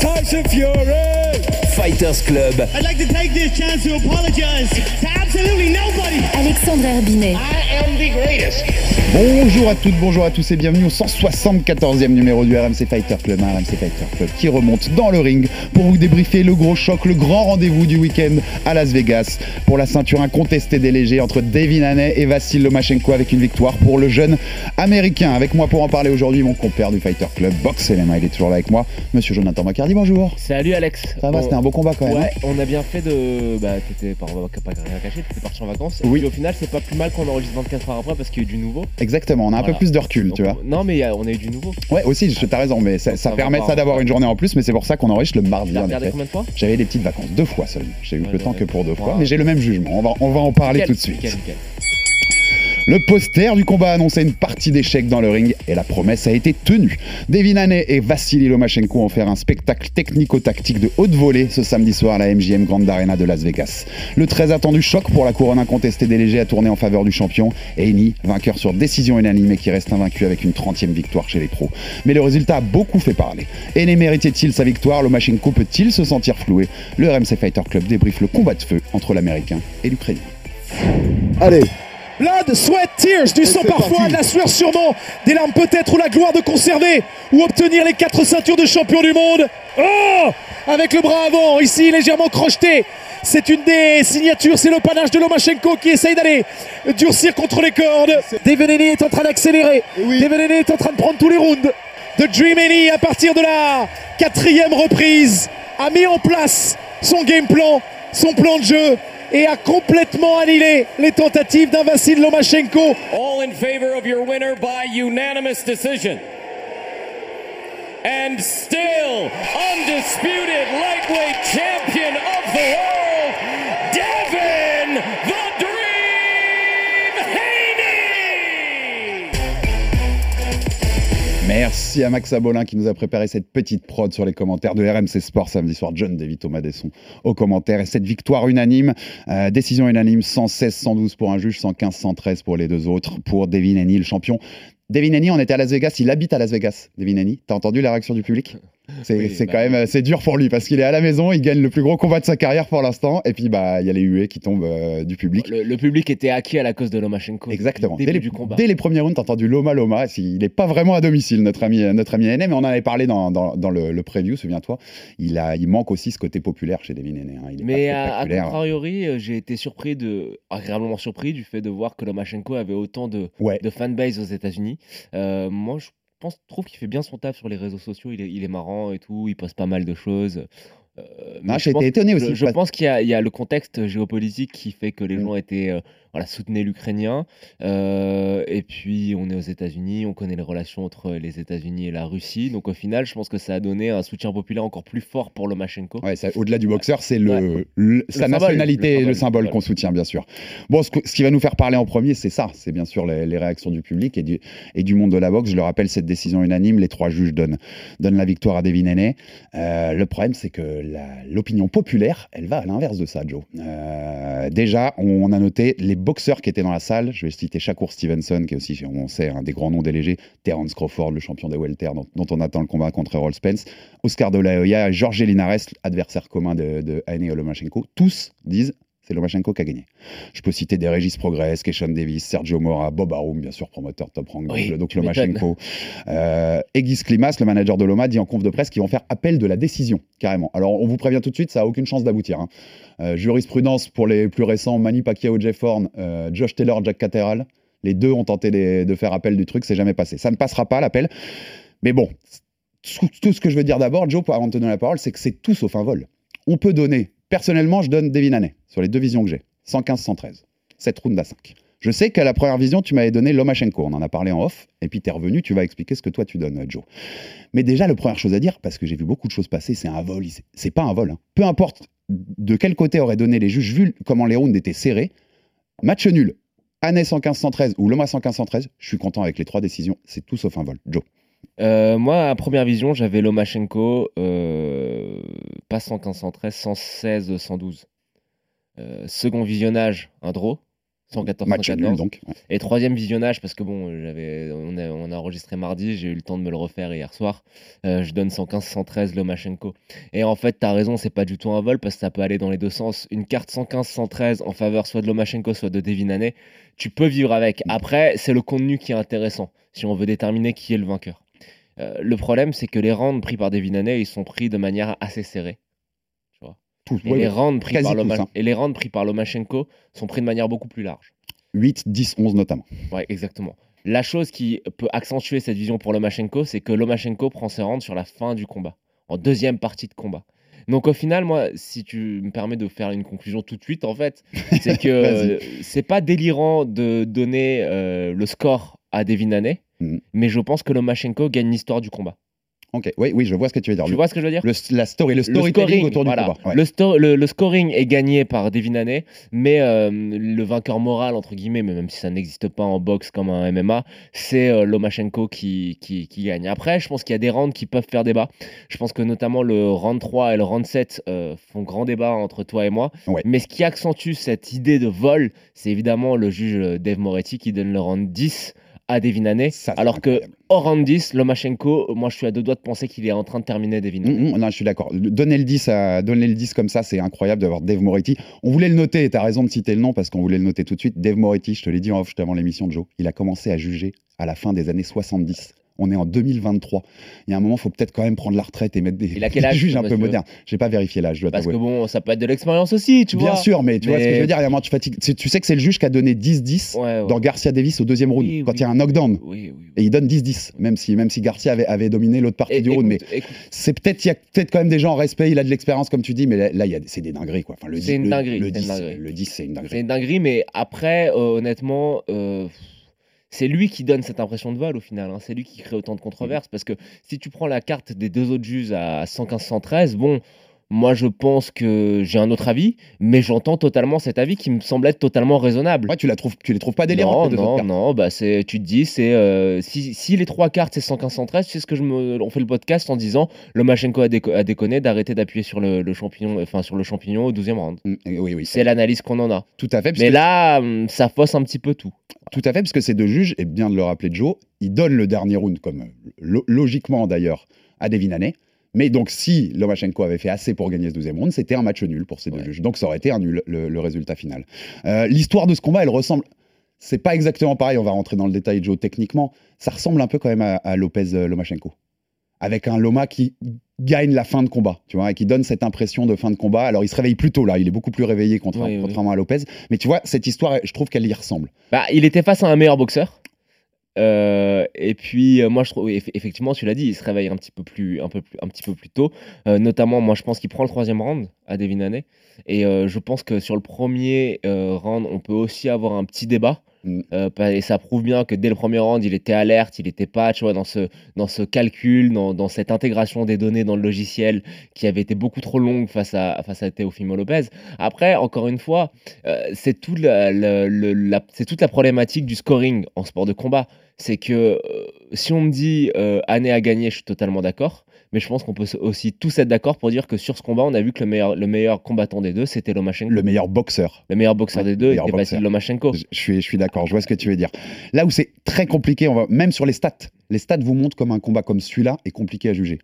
Tyson Fury. Fighters Club. I'd like to take this chance to apologize to. Alexandre Herbinet. I am the greatest. Bonjour à toutes, bonjour à tous et bienvenue au 174e numéro du RMC Fighter Club, un RMC Fighter Club qui remonte dans le ring pour vous débriefer le gros choc, le grand rendez-vous du week-end à Las Vegas pour la ceinture incontestée des légers entre Devin Haney et Vassil Lomachenko avec une victoire pour le jeune américain. Avec moi pour en parler aujourd'hui, mon compère du Fighter Club, Box MMA, il est toujours là avec moi, monsieur Jonathan Macardy, bonjour. Salut Alex. Ça va, Bon, c'était un beau combat quand même. Ouais, hein on a bien fait de. Bah, t'étais pas, pas rien caché, t'étais parti en vacances. Oui. Et puis au final, c'est pas plus mal qu'on enregistre 24 heures après parce qu'il y a eu du nouveau. Exactement, on a un peu plus de recul, Donc, tu vois. on- Non, mais a- on a eu du nouveau. Ouais, aussi, t'as raison, mais ça, Donc, ça ça permet ça d'avoir une journée en plus, mais c'est pour ça qu'on enregistre le mardi. En regardé effet. combien de fois? J'avais des petites vacances, deux fois seulement. J'ai eu Ouais, le temps ouais, que pour deux fois, mais j'ai le même jugement. On va, on va en parler Nickel, tout de suite. nickel, nickel. Le poster du combat annonçait une partie d'échecs dans le ring et la promesse a été tenue. Devin Haney et Vassili Lomachenko ont fait un spectacle technico-tactique de haute volée ce samedi soir à la MGM Grand Arena de Las Vegas. Le très attendu choc pour la couronne incontestée des légers a tourné en faveur du champion. Eni, vainqueur sur décision unanime et qui reste invaincu avec une 30e victoire chez les pros. Mais le résultat a beaucoup fait parler. Eni méritait-il sa victoire? Lomachenko peut-il se sentir floué? Le RMC Fighter Club débriefe le combat de feu entre l'Américain et l'Ukrainien. Allez Blood, sweat, tears, du sang parfois, de la sueur sûrement, des larmes peut-être ou la gloire de conserver ou obtenir les quatre ceintures de champion du monde. Oh Avec le bras avant, ici légèrement crocheté. C'est une des signatures, c'est le panache de Lomachenko qui essaye d'aller durcir contre les cordes. Deveneni est en train d'accélérer. Deveneni est en train de prendre tous les rounds. The Dream Eni, à partir de la quatrième reprise, a mis en place son game plan, son plan de jeu et a complètement annihilé les tentatives d'un Vassil Lomachenko. All in favor of your winner by unanimous decision. And still undisputed lightweight champion of the world, Devin the Merci à Max Abolin qui nous a préparé cette petite prod sur les commentaires de RMC Sport samedi soir. John David Thomas Desson aux commentaires. Et cette victoire unanime, euh, décision unanime, 116-112 pour un juge, 115-113 pour les deux autres, pour Devin Haney, le champion. Devin Haney, on était à Las Vegas, il habite à Las Vegas, Devin Haney. T'as entendu la réaction du public? C'est Oui, bah quand même euh, c'est dur pour lui parce qu'il est à la maison, il gagne le plus gros combat de sa carrière pour l'instant. Et puis bah il y a les huées qui tombent euh, du public. Le, le public était acquis à la cause de Lomachenko. Exactement. Dès Dès le les, du combat. dès les premiers rounds, t'as entendu Loma Loma. Il n'est pas vraiment à domicile, notre ami, notre ami Henné, mais on en avait parlé dans, dans, dans le, le preview, souviens-toi. Il, a, il manque aussi ce côté populaire chez Devin hein. Il est Mais pas à, contrariori, euh, j'ai été surpris de, agréablement surpris du fait de voir que Lomachenko avait autant de, Ouais. de fanbase aux États-Unis. Euh, moi, je pense, trouve qu'il fait bien son taf sur les réseaux sociaux. Il est, il est marrant et tout. Il poste pas mal de choses. Euh, j'ai pense- été étonné aussi. Je, pense qu'il y, a- il y a le contexte géopolitique qui fait que les Mm. gens étaient euh, voilà, soutenaient l'Ukrainien. Euh, et puis, on est aux États-Unis, on connaît les relations entre les États-Unis et la Russie. Donc, au final, je pense que ça a donné un soutien populaire encore plus fort pour Lomachenko. Ouais, au-delà du boxeur, c'est le, Ouais. le- sa symbole, nationalité le et le symbole, symbole qu'on soutient, bien sûr. Bon, ce, qui va nous faire parler en premier, c'est ça. C'est bien sûr les, les réactions du public et du, et du monde de la boxe. Je le rappelle, cette décision unanime, les trois juges donnent, donnent la victoire à Devin Haney. Euh, le problème, c'est que l'opinion populaire, elle va à l'inverse de ça, Joe. Euh, déjà, on a noté les boxeurs qui étaient dans la salle. Je vais citer Shakur Stevenson, qui est aussi, on sait, un des grands noms des légers. Terence Crawford, le champion des welter, dont, on attend le combat contre Errol Spence. Oscar de la Hoya, Georges Linares, adversaire commun de, de Haney et Lomachenko. Tous disent c'est Lomachenko qui a gagné. Je peux citer des Régis Progress, Keshon Davis, Sergio Mora, Bob Arum, bien sûr, promoteur top rank, donc, Oui, donc Lomachenko. Euh, Egis Klimas, le manager de Loma, dit en conf de presse qu'ils vont faire appel de la décision, carrément. Alors, on vous prévient tout de suite, ça a aucune chance d'aboutir. hein. Euh, jurisprudence pour les plus récents, Manny Pacquiao, Jeff Horn, euh, Josh Taylor, Jack Cateral. Les deux ont tenté des- de faire appel du truc, c'est jamais passé. Ça ne passera pas, l'appel. Mais bon, tout, tout ce que je veux dire d'abord, Joe, avant de te donner la parole, c'est que c'est tout sauf un vol. On peut donner, personnellement, je donne Devin Haney, sur les deux visions que j'ai. 115-113. 7 rounds à 5. Je sais qu'à la première vision, tu m'avais donné Lomachenko. On en a parlé en off. Et puis, tu es revenu, tu vas expliquer ce que toi, tu donnes, Joe. Mais déjà, la première chose à dire, parce que j'ai vu beaucoup de choses passer, c'est un vol. C'est pas un vol. hein. Peu importe de quel côté auraient donné les juges, vu comment les rounds étaient serrés. Match nul. Année 115-113 ou Loma 115-113, je suis content avec les trois décisions. C'est tout sauf un vol. Joe. Euh, moi, à première vision, j'avais Lomachenko, euh, pas 115, 113, 116, 112. Euh, second visionnage, un draw, 114, Match 114. nul, donc. Ouais. Et troisième visionnage, parce que bon, j'avais, on, a, on a enregistré mardi, j'ai eu le temps de me le refaire hier soir. euh, je donne 115, 113 Lomachenko. Et en fait, t'as raison, c'est pas du tout un vol parce que ça peut aller dans les deux sens. Une carte 115, 113 en faveur soit de Lomachenko, soit de Devin Haney, tu peux vivre avec. Après, c'est le contenu qui est intéressant si on veut déterminer qui est le vainqueur. Euh, le problème, c'est que les rounds pris par Devin Haney, ils sont pris de manière assez serrée. Tous. Et, Ouais, les rounds pris par tous, hein. et les rounds pris par Lomachenko sont pris de manière beaucoup plus large. 8, 10, 11 notamment. Ouais, exactement. La chose qui peut accentuer cette vision pour Lomachenko, c'est que Lomachenko prend ses rounds sur la fin du combat, en deuxième partie de combat. Donc au final, moi, si tu me permets de faire une conclusion tout de suite, en fait, c'est que c'est pas délirant de donner euh, le score à Devin Haney, Mhm. mais je pense que Lomachenko gagne l'histoire du combat. Ok, oui, oui, je vois ce que tu veux dire. Tu Le- vois ce que je veux dire le, la story, le storytelling autour voilà. du combat. Ouais. le, sto- le- le scoring est gagné par Devin Haney, mais euh, le vainqueur moral, entre guillemets, mais même si ça n'existe pas en boxe comme un MMA, c'est euh, Lomachenko qui, qui, qui gagne. Après, je pense qu'il y a des rounds qui peuvent faire débat. Je pense que notamment le round 3 et le round 7 euh, font grand débat entre toi et moi. Ouais. Mais ce qui accentue cette idée de vol, c'est évidemment le juge Dave Moretti qui donne le round 10 à Devin Haney. Ça, alors que 10, Lomachenko, moi je suis à deux doigts de penser qu'il est en train de terminer Devin Haney. Mm, mm, non, je suis d'accord. Donner le 10, à, donner le 10 comme ça, c'est incroyable d'avoir Dave Moretti. On voulait le noter, et tu as raison de citer le nom parce qu'on voulait le noter tout de suite. Dave Moretti, je te l'ai dit en off juste avant l'émission de Joe, il a commencé à juger à la fin des années 70. On est en 2023. Il y a un moment, il faut peut-être quand même prendre la retraite et mettre des, Il a quel des âge, juges un peu modernes. J'ai pas vérifié l'âge, je dois Parce que bon, ça peut être de l'expérience aussi, tu Bien vois. sûr, mais tu vois ce que je veux dire. Il y a un moment, tu fatigues. Tu sais que c'est le juge qui a donné 10-10 Ouais, ouais. dans Garcia Davis au deuxième round, Oui, quand oui. il y a un knockdown. Oui, oui, oui. Et il donne 10-10, même si, même si Garcia avait, avait dominé l'autre partie Et- du round. Mais c'est peut-être, il y a peut-être quand même des gens en respect, il a de l'expérience, comme tu dis, mais là, c'est des dingueries, quoi. Enfin, le C'est 10, une le- dinguerie, Le, c'est une 10, dinguerie. le 10, c'est une dinguerie. c'est une dinguerie, mais après, euh, honnêtement, euh, c'est lui qui donne cette impression de vol au final. hein. C'est lui qui crée autant de controverses. Parce que si tu prends la carte des deux autres juges à 115-113, bon. Moi, je pense que j'ai un autre avis, mais j'entends totalement cet avis qui me semble être totalement raisonnable. Ouais, tu, la trouves, tu les trouves pas délirantes, Non, non, non, bah c'est, tu te dis, c'est euh, si, si les trois cartes c'est 115-113, tu sais ce que je me, on fait le podcast en disant Lomachenko a, déco- a déconné d'arrêter d'appuyer sur le, le champignon, enfin sur le champignon au 12e round. Mm, Oui, oui, C'est l'analyse qu'on en a. tout à fait. Mais là, hum, ça fausse un petit peu tout. Tout à fait, parce que ces deux juges, et bien de le rappeler Joe, ils donnent le dernier round, comme lo- logiquement d'ailleurs, à Devin Haney. Mais donc, si Lomachenko avait fait assez pour gagner ce 12e round, c'était un match nul pour ces deux Ouais. juges. Donc, ça aurait été un nul, le, le résultat final. Euh, L'histoire de ce combat, elle ressemble. C'est pas exactement pareil, on va rentrer dans le détail, Joe, techniquement. Ça ressemble un peu quand même à, à Lopez euh, Lomachenko. Avec un Loma qui gagne la fin de combat, tu vois, et qui donne cette impression de fin de combat. Alors, il se réveille plus tôt, là, il est beaucoup plus réveillé contra- Oui, oui. contrairement à Lopez. Mais tu vois, cette histoire, je trouve qu'elle y ressemble. Bah, il était face à un meilleur boxeur. Euh, et puis euh, moi je trouve effectivement tu l'as dit il se réveille un petit peu plus un peu un petit peu plus tôt. Euh, notamment moi je pense qu'il prend le troisième round à Devin Haney. Et je pense que sur le premier round on peut aussi avoir un petit débat Mm. Euh, et ça prouve bien que dès le premier round il était alerte il était pas dans ce dans ce calcul dans, cette intégration des données dans le logiciel qui avait été beaucoup trop longue face à face à Lopez après encore une fois euh, c'est la- toute la problématique du scoring en sport de combat. C'est que euh, si on me dit année à gagner, je suis totalement d'accord. Mais je pense qu'on peut aussi tous être d'accord pour dire que sur ce combat, on a vu que le meilleur, le meilleur combattant des deux, c'était Lomachenko. Le meilleur boxeur. Le meilleur boxeur des deux le meilleur était boxeur. Vassil Lomachenko. Je je suis, je suis d'accord, je vois ce que tu veux dire. Là où c'est très compliqué, on va, même sur les stats, les stats vous montrent comme un combat comme celui-là est compliqué à juger.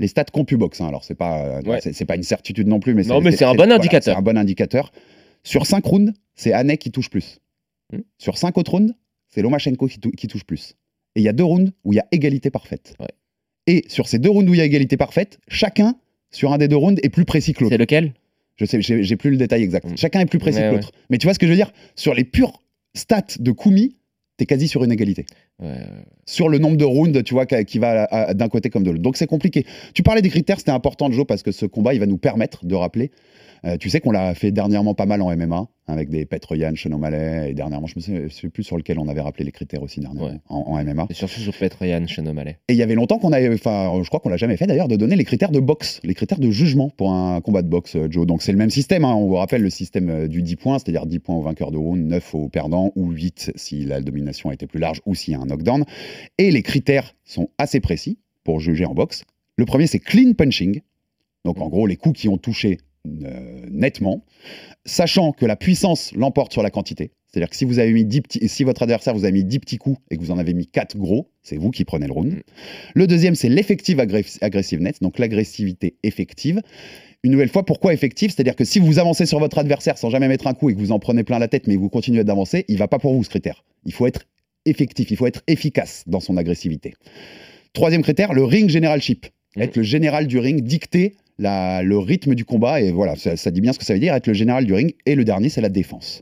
Les stats CompuBox, hein, alors c'est pas, euh, Ouais. c'est, pas une certitude non plus, mais Non, mais c'est un bon voilà, indicateur. c'est un bon indicateur. Sur 5 rounds, c'est Hanek qui touche plus. Hmm. Sur 5 autres rounds, c'est Lomachenko qui, tou- qui touche plus. Et il y a deux rounds où il y a égalité parfaite. Ouais. Et sur ces deux rounds où il y a égalité parfaite, chacun sur un des deux rounds est plus précis que l'autre. C'est lequel? Je sais, j'ai plus le détail exact. Mm. Chacun est plus précis que l'autre. Mais tu vois ce que je veux dire? Sur les purs stats de Kumi, t'es quasi sur une égalité. Ouais. sur le nombre de rounds, tu vois, qui va d'un côté comme de l'autre. Donc c'est compliqué. Tu parlais des critères, c'était important, Joe, parce que ce combat, il va nous permettre de rappeler. euh, tu sais qu'on l'a fait dernièrement pas mal en MMA, hein, avec des Petroyan, Sean O'Malley, et dernièrement, je me sais, plus sur lequel on avait rappelé les critères aussi dernièrement Ouais. en, en MMA. Et surtout sur Petroyan, Sean O'Malley. Et il y avait longtemps qu'on avait, enfin, je crois qu'on l'a jamais fait d'ailleurs, de donner les critères de boxe, les critères de jugement pour un combat de boxe, euh, Joe. Donc c'est le même système, hein. on vous rappelle le système euh, du 10 points, c'est-à-dire 10 points au vainqueur de round, 9 au perdant, ou 8 si la domination a été plus large, ou s'il y a un knockdown. Et les critères sont assez précis pour juger en boxe. Le premier, c'est clean punching. Donc en gros, les coups qui ont touché euh, nettement, sachant que la puissance l'emporte sur la quantité. C'est-à-dire que si, vous avez mis 10 petits, si votre adversaire vous a mis 10 petits coups et que vous en avez mis 4 gros, c'est vous qui prenez le round. Mm. Le deuxième, c'est l'effective aggressiveness, donc l'agressivité effective. Une nouvelle fois, pourquoi effective? C'est-à-dire que si vous avancez sur votre adversaire sans jamais mettre un coup et que vous en prenez plein la tête, mais vous continuez d'avancer, il va pas pour vous ce critère. Il faut être effectif, il faut être efficace dans son agressivité. Troisième critère, le ring generalship. Être le général du ring, dicter la- le rythme du combat, et voilà, ça, ça dit bien ce que ça veut dire, être le général du ring. Et le dernier, c'est la défense.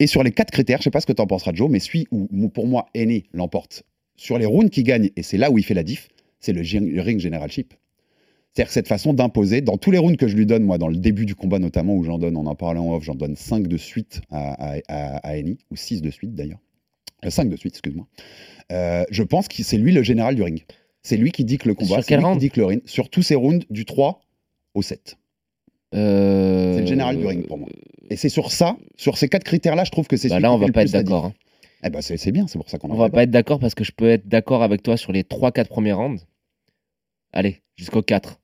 Et sur les quatre critères, je sais pas ce que tu en penseras, Joe, mais celui où, pour moi, Aîné l'emporte sur les rounds qui gagnent, et c'est là où il fait la diff, c'est le, ring generalship. C'est-à-dire cette façon d'imposer, dans tous les rounds que je lui donne, moi, dans le début du combat notamment, où j'en donne, on en parlait en off, j'en donne 5 de suite à, à, à, à Annie, ou 6 de suite d'ailleurs. 5 de suite, excuse-moi. Euh, je pense que c'est lui le général du ring. C'est lui qui dit que le combat, c'est lui qui dit que le ring, sur tous ces rounds du 3 au 7. Euh, C'est le général du ring pour moi. Et c'est sur ça, sur ces quatre critères-là, je trouve que c'est Bah là, on va pas être d'accord. hein. Eh ben, c'est bien, c'est pour ça qu'on On va pas être d'accord parce que je peux être d'accord avec toi sur les 3-4 premiers rounds. Allez, jusqu'au 4.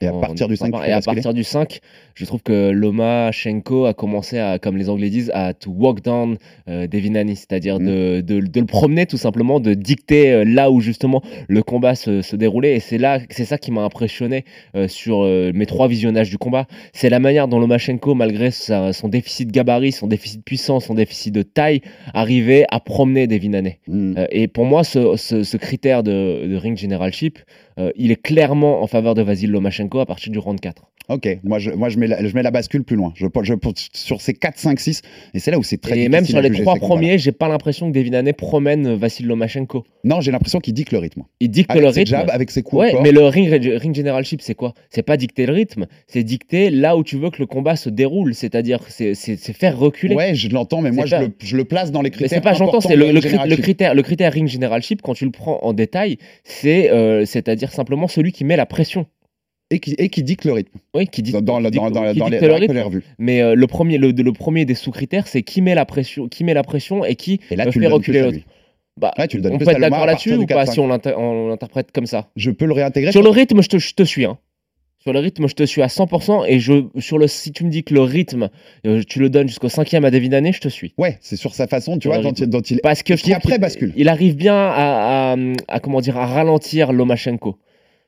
Et à partir du était 5, sympa. tu fais Et à partir du 5, je trouve que Lomachenko a commencé à, comme les Anglais disent, à to walk down euh, Devinani, c'est-à-dire Mm. de, de- de le promener tout simplement, de dicter euh, là où justement le combat se, se déroulait. Et c'est là, c'est ça qui m'a impressionné euh, sur euh, mes trois visionnages du combat. C'est la manière dont Lomachenko, malgré sa- son déficit de gabarit, son déficit de puissance, son déficit de taille, arrivait à promener Devinani. Mm. Et pour moi, ce, ce- ce critère de, de ring generalship, euh, il est clairement en faveur de Vasil Lomachenko à partir du round 4. Ok, moi je, moi je, mets la, je mets la bascule plus loin. Je, je, sur ces 4, 5, 6, et c'est là où c'est très Et difficile. même sur les trois premiers, j'ai pas l'impression que Devinane promène Vassil Lomachenko. Non, j'ai l'impression qu'il dicte le rythme. Il dicte Avec le rythme. jabs, avec ses coups Ouais, mais le ring, ring generalship, c'est quoi? C'est pas dicter le rythme, c'est dicter là où tu veux que le combat se déroule, c'est-à-dire c'est faire reculer. Ouais, je l'entends, mais moi je le, je le place dans les critères. c'est pas j'entends, c'est le, critère, le critère ring generalship quand tu le prends en détail, c'est euh, c'est-à-dire simplement celui qui met la pression. Et qui, et qui dicte le rythme. Oui, qui dit Dans, dans, qui dans, dicte- dans, qui dans les dicte le les rythme. j'ai revus. Mais euh, le premier, le, le premier des sous-critères, c'est qui met la pression, qui met la pression et qui Et là, euh, tu fait reculer l'autre. Bah, Ouais, tu le donnes on peut être d'accord là-dessus ou pas 4-5. si on l'interprète comme ça? Je peux le réintégrer Sur le rythme, je te, je te suis. Hein. Sur le rythme, je te suis à 100%. Et je, sur le, si tu me dis que le rythme, euh, tu le donnes jusqu'au cinquième à David Année, je te suis. Ouais, c'est sur sa façon, tu Sur vois, dont il, dont il- Parce que je qui trouve après bascule. Il arrive bien à, à- à, comment dire, à ralentir Lomachenko.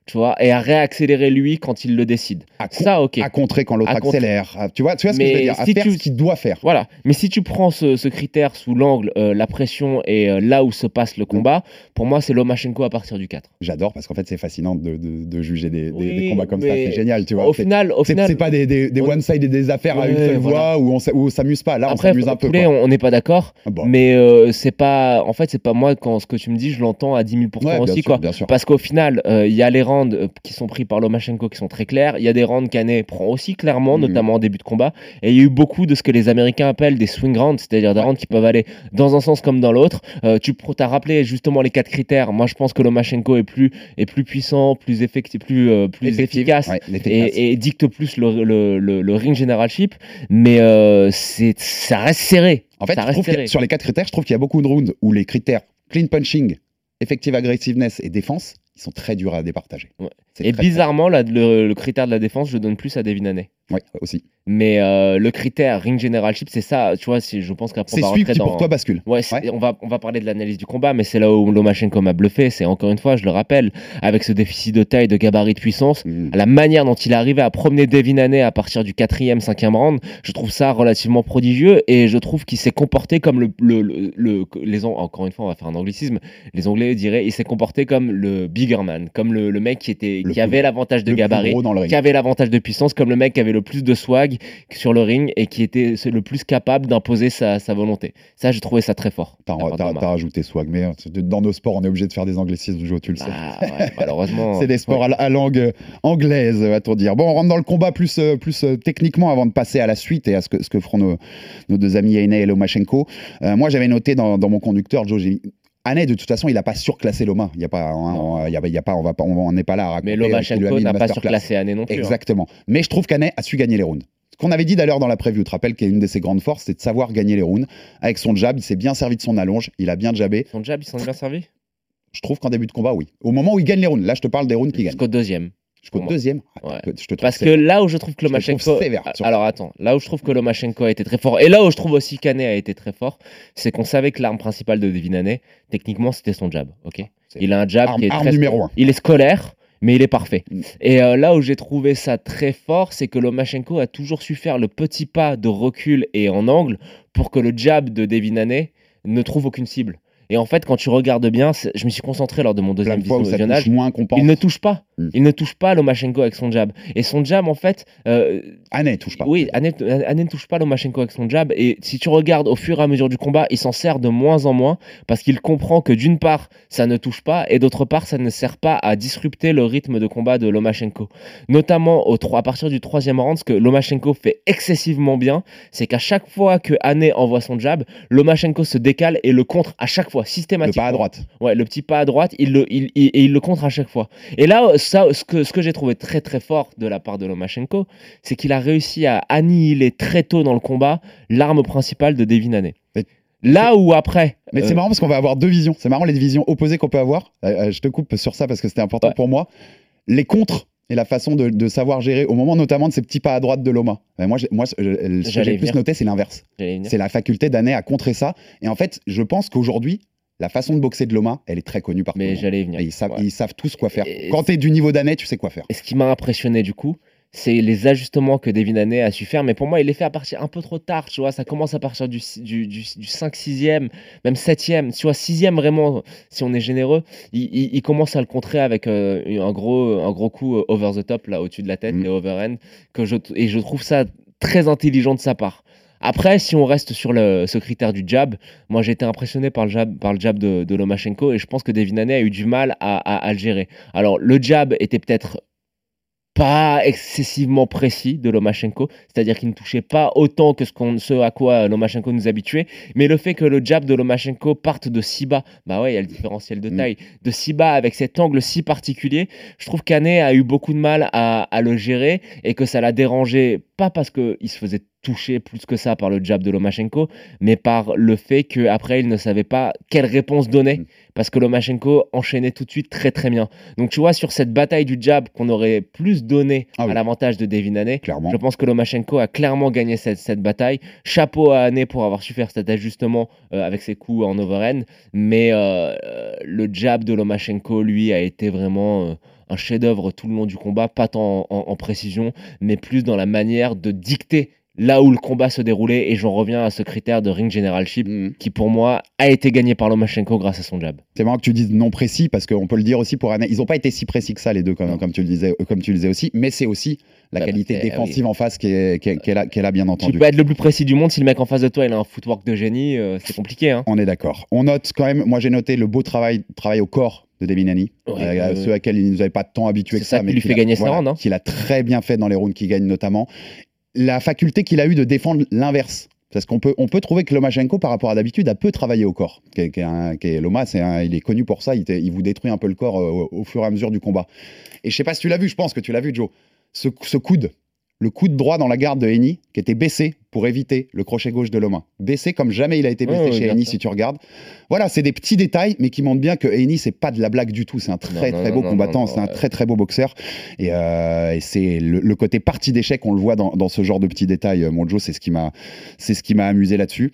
Tu vois, et à réaccélérer lui quand il le décide. à, Ça, ok. à contrer quand l'autre accélère. à- tu vois, tu vois ce que je veux dire À si faire tu- ce qu'il doit faire. Voilà. Mais si tu prends ce, ce critère sous l'angle, euh, la pression et euh, là où se passe Mm. le combat, pour moi, c'est Lomachenko à partir du 4. J'adore parce qu'en fait, c'est fascinant de, de- de juger des, des- Oui, des combats comme ça. C'est génial, tu vois. Au final, au final c'est pas des, des, on- one-side et des affaires à une seule voilà. voix où on où s'amuse pas. Là, on s'amuse un peu. poulet, on n'est pas d'accord. Ah bon. Mais euh, c'est pas. En fait, c'est pas moi quand ce que tu me dis, je l'entends à 10 000 Ouais, bien aussi, quoi. Parce qu'au final, euh, il y a les rounds euh, qui sont pris par Lomachenko qui sont très clairs. Il y a des rounds qu'Ané prend aussi clairement, Mhm. notamment en début de combat. Et il y a eu beaucoup de ce que les Américains appellent des swing rounds, c'est-à-dire des rounds qui peuvent aller dans un sens comme dans l'autre. Euh, tu as rappelé justement les quatre critères. Moi, je pense que Lomachenko est plus, est plus puissant, plus effectif, plus, euh, plus Effective, efficace. ouais. Et, et dicte plus le, le, le- le ring generalship, mais euh, c'est ça reste serré. En fait, je serré. sur les quatre critères, je trouve qu'il y a beaucoup de rounds où les critères clean punching, effective aggressiveness et défense, ils sont très durs à départager. Ouais. Et très, bizarrement, le, le critère de la défense, je donne plus à Devin Haney. Ouais, aussi. Mais euh, le critère ring generalship, c'est ça. Tu vois, si je pense qu'après C'est celui qui dans. pour toi bascule. Ouais. On, va, on va parler de l'analyse du combat, mais c'est là où Lomachenko m'a bluffé. C'est encore une fois, je le rappelle, avec ce déficit de taille, de gabarit, de puissance, Mhm. la manière dont il est arrivé à promener Devin Haney à partir du quatrième, cinquième round, je trouve ça relativement prodigieux et je trouve qu'il s'est comporté comme le, le, le- le- les encore une fois, on va faire un anglicisme. Les Anglais diraient, il s'est comporté comme le bigger man, comme le, le mec qui, était, Le qui avait l'avantage de gabarit, gros dans le ring. qui avait l'avantage de puissance, comme le mec qui avait le plus de swag sur le ring et qui était le plus capable d'imposer sa, sa volonté. Ça, j'ai trouvé ça très fort. T'as t'as rajouté swag, mais euh, dans nos sports, on est obligé de faire des anglicismes, Joe, tu le sais. Ah, ouais, malheureusement. C'est des sports ouais. à, à langue euh, anglaise, va-t-on dire. Bon, on rentre dans le combat plus, euh, plus euh, techniquement avant de passer à la suite et à ce que, ce que feront nos, nos deux amis Aine et Lomachenko. Euh, moi, j'avais noté dans, dans mon conducteur, Joe, j'ai Aine, de toute façon, il n'a pas surclassé Loma. Il y a pas, hein, on, y a, il y a pas, on va pas, on n'est pas là à raconter. Mais qu'il lui a Lomachenko n'a pas surclassé Anne non plus. hein. Exactement. Mais je trouve qu'Aine a su gagner les rounds. Ce qu'on avait dit d'ailleurs dans la preview, tu te rappelles qu'une de ses grandes forces, c'est de savoir gagner les rounds. Avec son jab, il s'est bien servi de son allonge, il a bien jabé. Son jab, il s'en est bien servi? Je trouve qu'en début de combat, oui. Au moment où il gagne les rounds, là je te parle des rounds qu'il gagne. Jusqu'au deuxième. Deuxième. Ouais. Je te trouve Parce que là où je trouve que Lomachenko. Alors attends, là où je trouve que Lomachenko a été très fort, et là où je trouve aussi Canet a été très fort, c'est qu'on savait que l'arme principale de Devinane, techniquement, c'était son jab. ok C'est il a un jab arme- qui est arme très. numéro un. Il est scolaire, mais il est parfait. Mm. Et euh, là où j'ai trouvé ça très fort, c'est que Lomachenko a toujours su faire le petit pas de recul et en angle pour que le jab de Devinane ne trouve aucune cible. Et en fait, quand tu regardes bien, je me suis concentré lors de mon deuxième visionnage. Il ne touche pas. Mm. Il ne touche pas Lomachenko avec son jab. Et son jab, en fait, euh, Anet touche pas. oui, Anne, Anne ne touche pas Lomachenko avec son jab. Et si tu regardes au fur et à mesure du combat, il s'en sert de moins en moins parce qu'il comprend que d'une part, ça ne touche pas et d'autre part, ça ne sert pas à disrupter le rythme de combat de Lomachenko. Notamment au, tro- à partir du troisième round, ce que Lomachenko fait excessivement bien, c'est qu'à chaque fois que Anne envoie son jab, Lomachenko se décale et le contre à chaque fois, Le systématiquement. pas à droite. Ouais, le petit pas à droite, il le, il, il- et il le contre à chaque fois. Et là, ça, ce que, ce que j'ai trouvé très très fort de la part de Lomachenko, c'est qu'il a réussi à annihiler très tôt dans le combat l'arme principale de Devin Haney. Là où après. Mais euh, c'est marrant parce qu'on va avoir deux visions. C'est marrant les visions opposées qu'on peut avoir. Euh, euh, je te coupe sur ça parce que c'était important Ouais. pour moi. Les contres et la façon de, de savoir gérer au moment notamment de ces petits pas à droite de Loma. Euh, moi, ce que j'ai plus noté, c'est l'inverse. C'est la faculté d'Anet à contrer ça. Et en fait, je pense qu'aujourd'hui, la façon de boxer de Loma, elle est très connue par Mais j'allais venir. Et ils savent, Ouais. ils savent tous quoi faire. Et- Quand tu es du niveau d'Anet, tu sais quoi faire. Et ce qui m'a impressionné du coup, c'est les ajustements que Devin Haney a su faire. Mais pour moi, il les fait à partir un peu trop tard. Tu vois, ça commence à partir du, du, du, du 5 6e, même 7e. Tu vois, 6e vraiment, si on est généreux, il, il- il commence à le contrer avec euh, un, gros, un gros coup euh, over the top, là, au-dessus de la tête, Mm. les overhand. Que je, et je trouve ça très intelligent de sa part. Après, si on reste sur le, ce critère du jab, moi j'ai été impressionné par le jab, par le jab de, de Lomachenko et je pense que Devin Haney a eu du mal à, à- à le gérer. Alors, le jab était peut-être pas excessivement précis de Lomachenko, c'est-à-dire qu'il ne touchait pas autant que ce, qu'on- ce à quoi Lomachenko nous habituait, mais le fait que le jab de Lomachenko parte de si bas, bah ouais, il y a le différentiel de Mm. taille, de si bas avec cet angle si particulier, je trouve qu'Ané a eu beaucoup de mal à, à le gérer et que ça l'a dérangé, pas parce qu'il se faisait toucher plus que ça par le jab de Lomachenko, mais par le fait qu'après il ne savait pas quelle réponse donner, Mm. parce que Lomachenko enchaînait tout de suite très très bien. Donc tu vois, sur cette bataille du jab qu'on aurait plus donné Ah à oui. l'avantage de Devin Haney, je pense que Lomachenko a clairement gagné cette, cette bataille. Chapeau à Haney pour avoir su faire cet ajustement euh, avec ses coups en overhand, mais euh, euh, le jab de Lomachenko, lui, a été vraiment... euh, un chef-d'œuvre tout le long du combat, pas tant en, en- en précision, mais plus dans la manière de dicter là où le combat se déroulait. Et j'en reviens à ce critère de ring generalship Mhm. qui, pour moi, a été gagné par Lomachenko grâce à son jab. C'est marrant que tu dises non précis parce qu'on peut le dire aussi pour Anet. Ils n'ont pas été si précis que ça les deux comme, tu le disais, euh, comme tu le disais aussi. Mais c'est aussi la Bah, qualité bah, défensive en face qui est, qui est- qui est là, qui est là, bien Tu entendu. peux être le plus précis du monde si le mec en face de toi il a un footwork de génie, euh, c'est compliqué. Hein. On est d'accord. On note quand même, moi j'ai noté le beau travail, travail au corps de Deminani, Ouais, euh, ceux à qui il ne nous avait pas tant habitué C'est que ça ça, qui mais lui qu'il fait a- gagner voilà, rounds, hein. qu'il a très bien fait dans les rounds qui gagnent notamment. La faculté qu'il a eu de défendre l'inverse. Parce qu'on peut, on peut trouver que Lomachenko, par rapport à d'habitude, a peu travaillé au corps. Qui est- est est- Loma, c'est un- il est connu pour ça, il, vous détruit un peu le corps euh, au, fur et à mesure du combat. Et je sais pas si tu l'as vu, je pense que tu l'as vu, Joe. Ce, ce coude, le coude droit dans la garde de Eni, qui était baissé pour éviter le crochet gauche de Loma. Baissé comme jamais il a été baissé ouais, chez Eni, si tu regardes. Voilà, c'est des petits détails, mais qui montrent bien que Eni, c'est pas de la blague du tout. C'est un très, Non, très non, beau non, combattant, c'est un très, très beau boxeur. Et, euh, et c'est le, le côté partie d'échec, on le voit dans, dans ce genre de petits détails, euh, mon Joe, c'est ce qui m'a amusé là-dessus.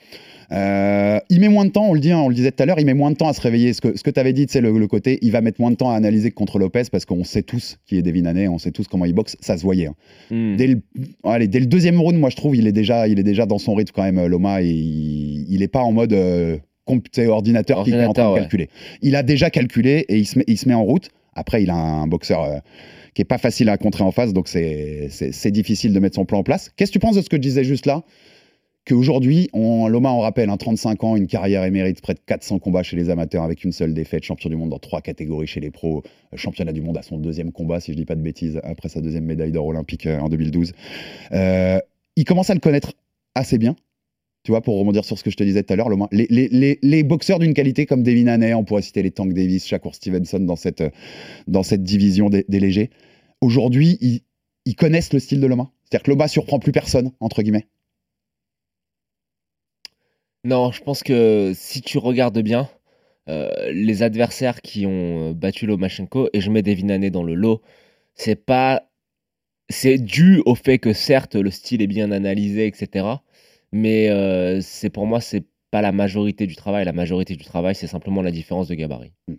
Euh, il met moins de temps, on le dit, hein, on le disait tout à l'heure, il met moins de temps à se réveiller. Ce que, ce que tu avais dit, c'est le, le côté, il va mettre moins de temps à analyser que contre Lopez parce qu'on sait tous qui est Devin Haney, on sait tous comment il boxe, ça se voyait. hein. Hmm. Dès, le, allez, dès le deuxième round, moi je trouve, il est déjà, il est déjà dans son rythme quand même, euh, Loma, et il, il est pas en mode euh, sais, ordinateur, qui est en train de Ordinateur, calculer. Il a déjà calculé et il se met, il se met en route. Après, il a un boxeur euh, qui est pas facile à contrer en face, donc c'est difficile de mettre son plan en place. Qu'est-ce que tu penses de ce que je disais juste là? Qu'aujourd'hui, on- Loma, on rappelle, un 35 ans, une carrière émérite, près de 400 combats chez les amateurs avec une seule défaite, champion du monde dans trois catégories chez les pros, euh, championnat du monde à son deuxième combat, si je dis pas de bêtises, après sa deuxième médaille d'or olympique euh, en 2012. Euh, il commence à le connaître assez bien. Tu vois, pour rebondir sur ce que je te disais tout à l'heure, les, les- boxeurs d'une qualité comme Devin Haney, on pourrait citer les Tank Davis, Shakur Stevenson dans cette, division des, légers, aujourd'hui, ils, ils connaissent le style de Loma. C'est-à-dire que Loma surprend plus personne, entre guillemets. Non, je pense que si tu regardes bien, euh, les adversaires qui ont euh, battu Lomachenko, et je mets Devin Haney dans le lot, c'est pas. C'est dû au fait que certes le style est bien analysé, etc. Mais euh, c'est pour moi, c'est pas la majorité du travail. La majorité du travail, c'est simplement la différence de gabarit. Mm.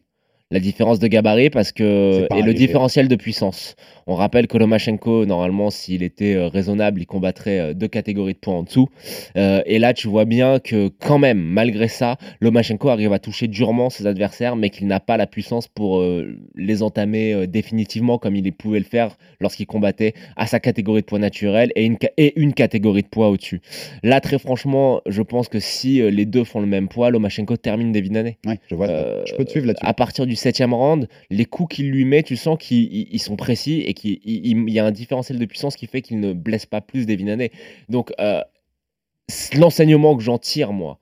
La différence de gabarit parce que et le différentiel de puissance. On rappelle que Lomachenko, normalement, s'il était euh, raisonnable, il combattrait euh, deux catégories de points en dessous. Euh, et là, tu vois bien que quand même, malgré ça, Lomachenko arrive à toucher durement ses adversaires, mais qu'il n'a pas la puissance pour euh, les entamer euh, définitivement comme il pouvait le faire lorsqu'il combattait à sa catégorie de poids naturel et une, et une catégorie de poids au-dessus. Là, très franchement, je pense que si les deux font le même poids, Lomachenko termine des Vinanés. Ouais, je vois. Je peux te suivre là-dessus. À partir du septième round, les coups qu'il lui met, tu sens qu'ils ils- ils sont précis et qu'il il- il y a un différentiel de puissance qui fait qu'il ne blesse pas plus des Vinanés. Donc, euh, l'enseignement que j'en tire, moi,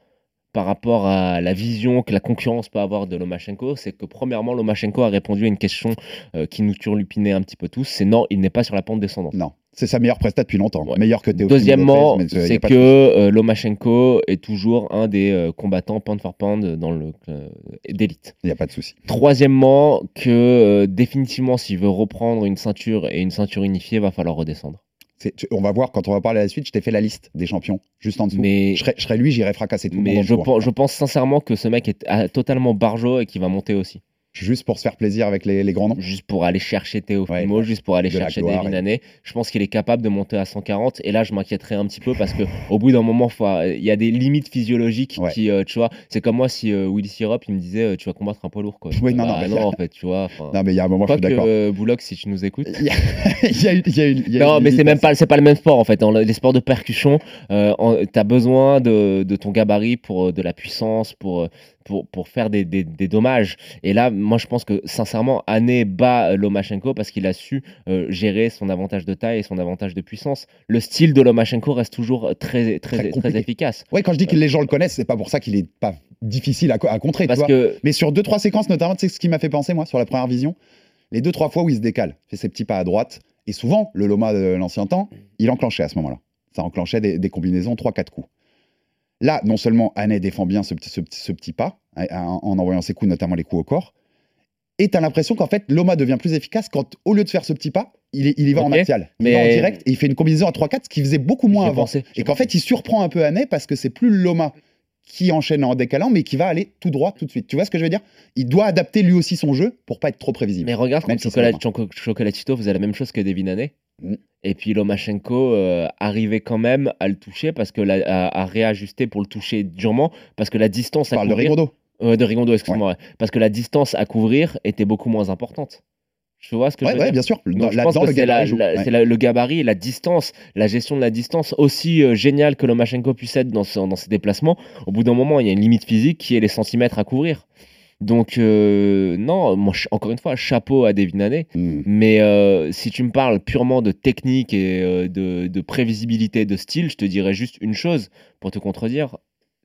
par rapport à la vision que la concurrence peut avoir de Lomachenko, c'est que premièrement, Lomachenko a répondu à une question euh, qui nous turlupinait un petit peu tous, c'est non, il n'est pas sur la pente descendante. Non, c'est sa meilleure prestat depuis longtemps. Ouais. Meilleure que Teofimo Deuxièmement, c'est que euh, Lomachenko est toujours un des euh, combattants pound for pound dans le euh, d'élite. Il n'y a pas de souci. Troisièmement, que définitivement, s'il veut reprendre une ceinture et une ceinture unifiée, va falloir redescendre. Tu- On va voir quand on va parler à la suite. Je t'ai fait la liste des champions juste en dessous. Mais, Je serais, je serais lui, j'irais fracasser tout le monde. mais je, pense, sincèrement que ce mec est ah, totalement barjot et qu'il va monter aussi. Juste pour se faire plaisir avec les, les grands noms. Juste pour aller chercher Teofimo, Ouais, juste pour aller de chercher Devin et-. Je pense qu'il est capable de monter à 140. Et là, je m'inquiéterais un petit peu parce que au bout d'un moment, faut- il y a des limites physiologiques Ouais. qui, euh, tu vois, c'est comme moi si euh, Willy il me disait, euh, tu vas combattre un poids lourd, quoi. Oui, non, non, Bah, mais- en fait, tu vois. Non, mais il y a un moment, je suis d'accord. euh, Boulogne, si tu nous écoutes. Il y a, il y a une- il y a une- il y a Non, une mais c'est même pas, c'est pas le même sport en fait. Dans le- les sports de percussion, euh, en- t'as besoin de, de ton gabarit pour euh, de la puissance, pour, euh, pour, pour faire des, des- des dommages. Et là, moi, je pense que sincèrement, Ané bat euh, Lomachenko parce qu'il a su euh, gérer son avantage de taille et son avantage de puissance. Le style de Lomachenko reste toujours très, très, Très efficace. Ouais, quand je dis que les gens le connaissent, c'est pas pour ça qu'il est pas difficile à, à contrer. tu Parce vois. que Mais sur deux, trois séquences, notamment, tu sais ce qui m'a fait penser, moi, sur la première vision Les deux, trois fois où il se décale, fait ses petits pas à droite, et souvent, le Loma de l'ancien temps, il enclenchait à ce moment-là. Ça enclenchait des, des combinaisons, trois, quatre coups. Là, non seulement Annay défend bien ce petit, ce petit, ce petit pas, hein, en, en envoyant ses coups, notamment les coups au corps, et tu as l'impression qu'en fait, Loma devient plus efficace quand, au lieu de faire ce petit pas, il, y va en axial. Il mais- va en direct, et il fait une combinaison à 3-4, ce qui faisait beaucoup moins avant. pensé, Et qu'en fait, il surprend un peu Annay parce que c'est plus Loma qui enchaîne en décalant, mais qui va aller tout droit tout de suite. Tu vois ce que je veux dire? Il doit adapter lui aussi son jeu pour pas être trop prévisible. Mais regarde, Même quand si Chocolatito faisait la même chose que Devin Haney. Mm. Et puis Lomachenko euh, arrivait quand même à le toucher parce que la, à, à réajuster pour le toucher durement parce que la distance à de couvrir. Euh, de Rigondo, excuse-moi, ouais. parce que la distance à couvrir était beaucoup moins importante. Tu vois ce que Ouais, je veux dire bien sûr. Donc, je pense que c'est le gabarit, la distance, la gestion de la distance, aussi euh, génial que Lomachenko puisse être dans, dans ses déplacements. Au bout d'un moment, il y a une limite physique qui est les centimètres à couvrir. Donc, euh, non, moi, encore une fois, chapeau à Devin Haney. Hmm. Mais euh, si tu me parles purement de technique et euh, de, de prévisibilité de style, je te dirais juste une chose pour te contredire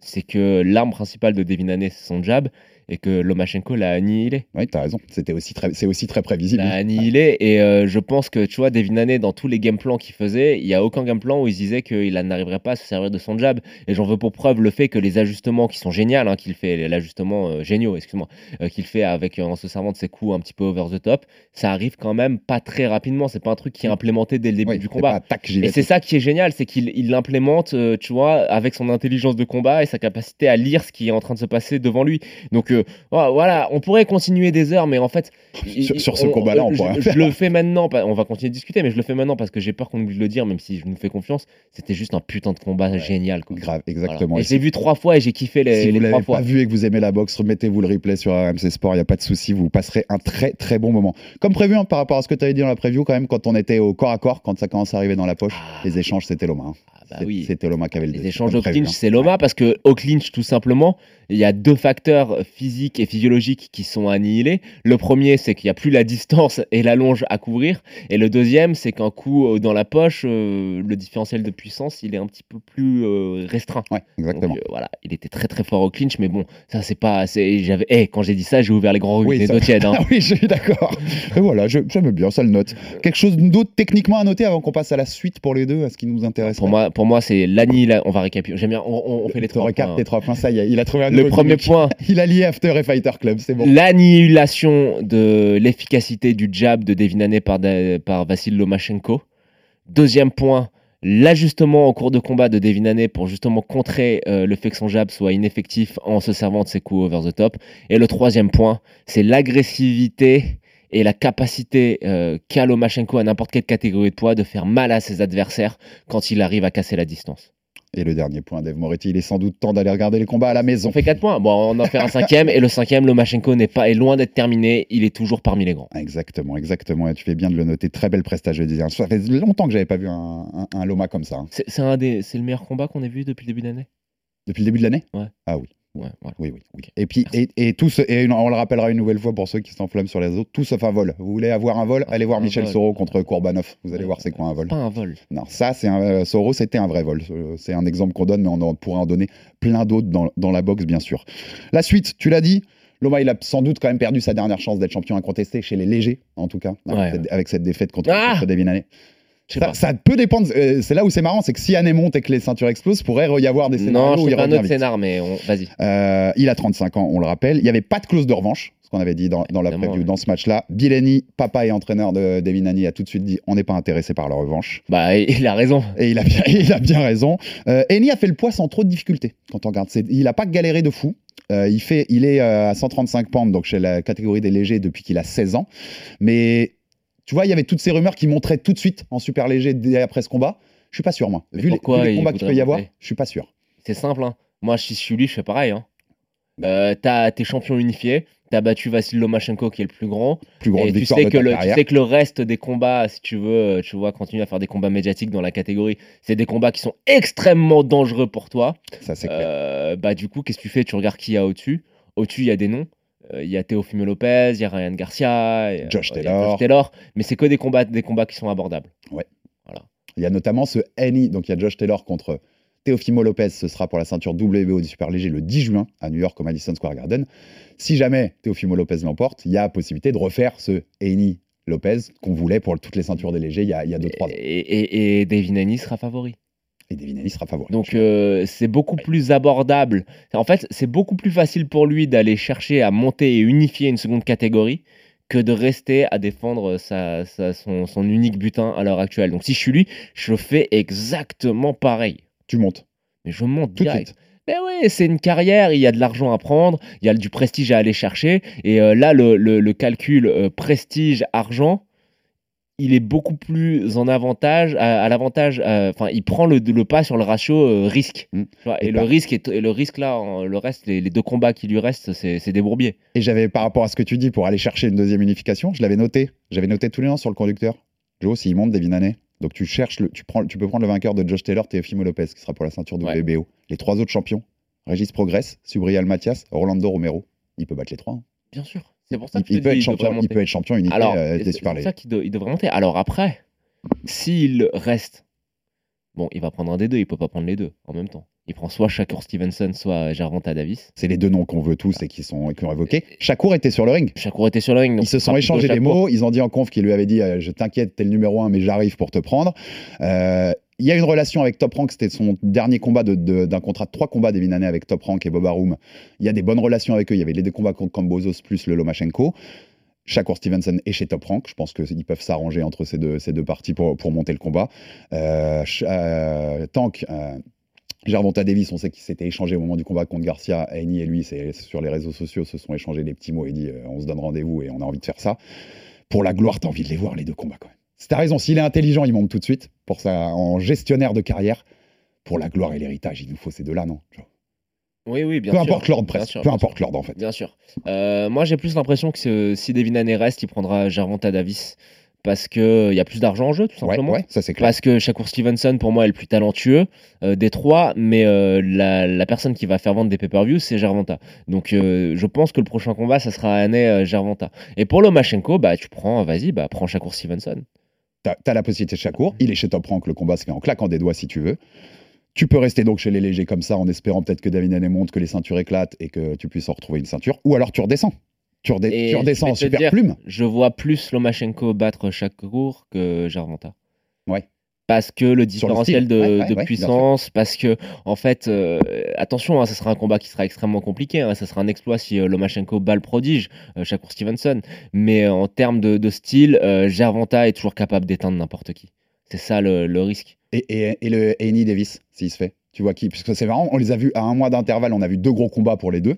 c'est que l'arme principale de Devin Haney, c'est son jab et que Lomachenko l'a annihilé. Ouais, t'as raison. C'était aussi très, c'est aussi très prévisible. L'a annihilé et euh, je pense que tu vois, Devin Haney, dans tous les game plans qu'il faisait, il n'y a aucun game plan où il se disait qu'il n'arriverait pas à se servir de son jab. Et j'en veux pour preuve le fait que les ajustements qui sont géniaux, hein, qu'il fait, l'ajustement euh, géniaux, excuse-moi, euh, qu'il fait avec euh, en se servant de ses coups un petit peu over the top, ça arrive quand même pas très rapidement. C'est pas un truc qui est implémenté dès le début du combat. pas, tac, Et c'est ça qui est génial, c'est qu'il il l'implémente, tu vois, avec son intelligence de combat et sa capacité à lire ce qui est en train de se passer devant lui. Donc, oh, voilà, on pourrait continuer des heures, mais en fait. Sur- ce combat-là, on je- pourrait je, faire. le fais maintenant, on va continuer de discuter, mais je le fais maintenant parce que j'ai peur qu'on oublie de le dire, même si je nous fais confiance. C'était juste un putain de combat génial. quoi. Grave, Voilà. exactement. Et Et je l'ai vu trois fois et j'ai kiffé les, si vous trois fois. pas vu et que vous aimez la boxe, remettez-vous le replay sur RMC Sport, il n'y a pas de souci, vous passerez un très très bon moment. Comme prévu, hein, par rapport à ce que tu avais dit dans la preview, quand même, quand on était au corps à corps, quand ça commence à arriver dans la poche, Ah. les échanges, c'était Loma. hein. Ah bah oui. C'était Loma qui avait le Les échanges au clinch, hein. c'est Loma parce que au clinch, tout simplement, il y a deux facteurs physiques et physiologiques qui sont annihilés. Le premier, c'est qu'il n'y a plus la distance et la longe à couvrir. Et le deuxième, c'est qu'un coup euh, dans la poche, euh, le différentiel de puissance, il est un petit peu plus euh, restreint. Ouais, exactement. Donc, voilà, il était très très fort au clinch, mais bon, ça c'est pas. c'est- J'avais, eh, quand j'ai dit ça, j'ai ouvert les grands Oui, robinets ça- d'eau tiède. hein. Oui, je suis d'accord. Et voilà, je- j'aime bien, ça le note. Quelque chose d'autre techniquement à noter avant qu'on passe à la suite pour les deux, à ce qui nous intéresse Pour moi, pour moi, c'est l'annihilation. On va récapituler. J'aime bien. On, on- on fait les trois points, tes hein. trois points, ça y est, il a trouvé un Le premier point, Il a lié After Fighter Club, c'est bon. L'annihilation de l'efficacité du jab de Devin Haney par, par Vassil Lomachenko. Deuxième point, l'ajustement en cours de combat de Devin Haney pour justement contrer euh, le fait que son jab soit ineffectif en se servant de ses coups over the top. Et le troisième point, c'est l'agressivité et la capacité euh, qu'a Lomachenko à n'importe quelle catégorie de poids de faire mal à ses adversaires quand il arrive à casser la distance. Et le dernier point, Dave Moretti, il est sans doute temps d'aller regarder les combats à la maison. On fait 4 points. Bon, on en fait un cinquième. et le cinquième, Lomachenko n'est pas est loin d'être terminé. Il est toujours parmi les grands. Exactement, exactement. Et tu fais bien de le noter. Très belle prestation jeudi. Ça fait longtemps que j'avais pas vu un, un- un Loma comme ça. hein. C'est c'est un des, c'est le meilleur combat qu'on ait vu depuis le début d'année. Depuis le début de l'année? Ouais. Ah oui. Ouais, voilà. Oui, oui, oui. Et puis, et, et tout ce- et on le rappellera une nouvelle fois pour ceux qui s'enflamment sur les autres, tout sauf un vol. Vous voulez avoir un vol Allez voir Michel vol. Soro contre Kourbanov. Vous allez voir c'est quoi un vol. Pas un vol. Non, ça, c'est un euh, Soro, c'était un vrai vol. Euh, C'est un exemple qu'on donne, mais on en pourrait en donner plein d'autres dans, dans la boxe, bien sûr. La suite, tu l'as dit. Loma, il a sans doute quand même perdu sa dernière chance d'être champion incontesté chez les légers, en tout cas, avec, Ouais, cette, ouais. avec cette défaite contre, Ah contre Devin Ça, peut dépendre. euh, c'est là où c'est marrant, c'est que si Haney monte et que les ceintures explosent, pourrait y avoir des scénarios Non, où il pas un autre scénar, mais on... vas-y. Euh, il a 35 ans, on le rappelle. Il n'y avait pas de clause de revanche, ce qu'on avait dit dans, dans la preview ouais. dans ce match-là. Bileni, papa et entraîneur de Devin Haney, a tout de suite dit on n'est pas intéressé par la revanche. Bah, il a raison. Et il a bien, il a bien raison. Euh, Eni a fait le poids sans trop de difficultés quand on regarde. Il n'a pas galéré de fou. Euh, il, fait, il est euh, à 135 pounds, donc chez la catégorie des légers depuis qu'il a 16 ans. Mais tu vois, il y avait toutes ces rumeurs qui montraient tout de suite en super léger dès après ce combat. Je suis pas sûr, moi. Vu les, vu combats qu'il peut y avoir, je suis pas sûr. C'est simple. Hein. Moi, si je suis lui, je fais pareil. Hein. Euh, t'as- T'es champion unifié. T'as battu Vassil Lomachenko, qui est le plus grand. Plus grande Et tu sais, que le, tu sais que le reste des combats, si tu veux, euh, tu vois, continuer à faire des combats médiatiques dans la catégorie, c'est des combats qui sont extrêmement dangereux pour toi. Ça, c'est. Euh, bah, du coup, qu'est-ce que tu fais? Tu regardes qui y a au-dessus? Au-dessus, il y a des noms. Euh, Il y a Teofimo Lopez, il y a Ryan Garcia, il y a- Josh Taylor. Josh Taylor. Mais c'est que des combats, des combats qui sont abordables. Il y a notamment ce Annie, donc il y a Josh Taylor contre Teofimo Lopez, ce sera pour la ceinture WBO du super léger le 10 juin à New York au Madison Square Garden. Si jamais Teofimo Lopez l'emporte, il y a possibilité de refaire ce Annie Lopez qu'on voulait pour toutes les ceintures des légers il y a 2-3 ans. Et, et, et Haney sera favori. Et sera favori. Donc euh, c'est beaucoup plus abordable. En fait, c'est beaucoup plus facile pour lui d'aller chercher à monter et unifier une seconde catégorie que de rester à défendre sa, sa- son, son unique butin à l'heure actuelle. Donc si je suis lui, je fais exactement pareil. tu montes Mais je monte tout de direct. suite. Mais oui, c'est une carrière, il y a de l'argent à prendre, il y a du prestige à aller chercher. Et euh, là, le, le- le calcul euh, prestige-argent, il est beaucoup plus en avantage, à, à l'avantage, euh, enfin, il prend le, le pas sur le ratio euh, risque. Mm. Et et, le risque, est, et le risque là, en- le reste, les, les deux combats qui lui restent, c'est des bourbiers. Et j'avais, par rapport à ce que tu dis, pour aller chercher une deuxième unification, je l'avais noté. J'avais noté tous les noms sur le conducteur. Joe, s'il monte, Devin Haney. Donc tu cherches, le, tu, prends, tu peux prendre le vainqueur de Josh Taylor, Teofimo Lopez, qui sera pour la ceinture Ouais. WBO. Les trois autres champions, Régis Progress, Subriel Mathias, Orlando Romero. Il peut battre les trois. hein. Bien sûr. C'est pour ça Il, que peut être champion, il peut être champion Alors, euh, c'est des super ça qu'il devrait monter. Alors après, s'il reste, bon, il va prendre un des deux, il peut pas prendre les deux en même temps. Il prend soit Shakur Stevenson, soit Gervonta Davis. C'est les deux noms qu'on veut tous et qui sont qui ont évoqués. Shakur était sur le ring. Shakur était sur le ring. Ils se sont échangés des mots. Ils ont dit en conf qu'il lui avait dit euh, Je t'inquiète, t'es le numéro un, mais j'arrive pour te prendre. Euh, Il y a une relation avec Top Rank. C'était son dernier combat d'un contrat de trois combats d'Evin Haney avec Top Rank et Bob Arum. Il y a des bonnes relations avec eux. Il y avait les deux combats contre Kambozos plus le Lomachenko. Shakur Stevenson est chez Top Rank. Je pense qu'ils peuvent s'arranger entre ces deux, parties pour, monter le combat. Euh, euh, Tank. euh, Gervonta Davis, on sait qu'il s'était échangé au moment du combat contre Garcia. Eni et lui, sur les réseaux sociaux, se sont échangés des petits mots et dit euh, on se donne rendez-vous et on a envie de faire ça. Pour la gloire, t'as envie de les voir les deux combats quand même. T'as raison, s'il est intelligent, il monte tout de suite pour ça en gestionnaire de carrière. Pour la gloire et l'héritage, il nous faut ces deux-là, non Oui, oui, bien Peu sûr. importe l'ordre Bien presque. sûr, Peu importe l'ordre en fait. Bien sûr. Euh, moi, j'ai plus l'impression que ce- si Devin reste, il prendra Gervonta Davis parce qu'il y a plus d'argent en jeu, tout simplement. ouais, ça c'est clair. Parce que Shakur Stevenson, pour moi, est le plus talentueux euh, des trois, mais euh, la, la personne qui va faire vendre des pay-per-views, c'est Gervonta. Donc, euh, je pense que le prochain combat, ça sera Haney-Gervonta. Et pour Lomachenko, bah, tu prends, vas-y, bah, prends Shakur Stevenson. T'as as la possibilité de Shakur. Il est chez Top Rank. Le combat se fait en claquant des doigts si tu veux. Tu peux rester donc chez les légers comme ça en espérant peut-être que David Haney monte, que les ceintures éclatent et que tu puisses en retrouver une ceinture. Ou alors tu redescends. Tu, Et tu redescends en super dire, plume. Je vois plus Lomachenko battre Shakur que Gervonta. Ouais. Parce que le différentiel de, Ouais, ouais, de ouais, bien sûr. puissance, parce que, en fait, euh, attention, hein, ça sera un combat qui sera extrêmement compliqué. hein, ça sera un exploit si euh, Lomachenko bat le prodige, euh, Shakur Stevenson. Mais euh, en termes de, de style, euh, Gervonta est toujours capable d'éteindre n'importe qui. C'est ça le, le risque. Et, et, et le Annie Davis, s'il se fait. Tu vois qui Puisque c'est marrant, on les a vus à un mois d'intervalle, on a vu deux gros combats pour les deux.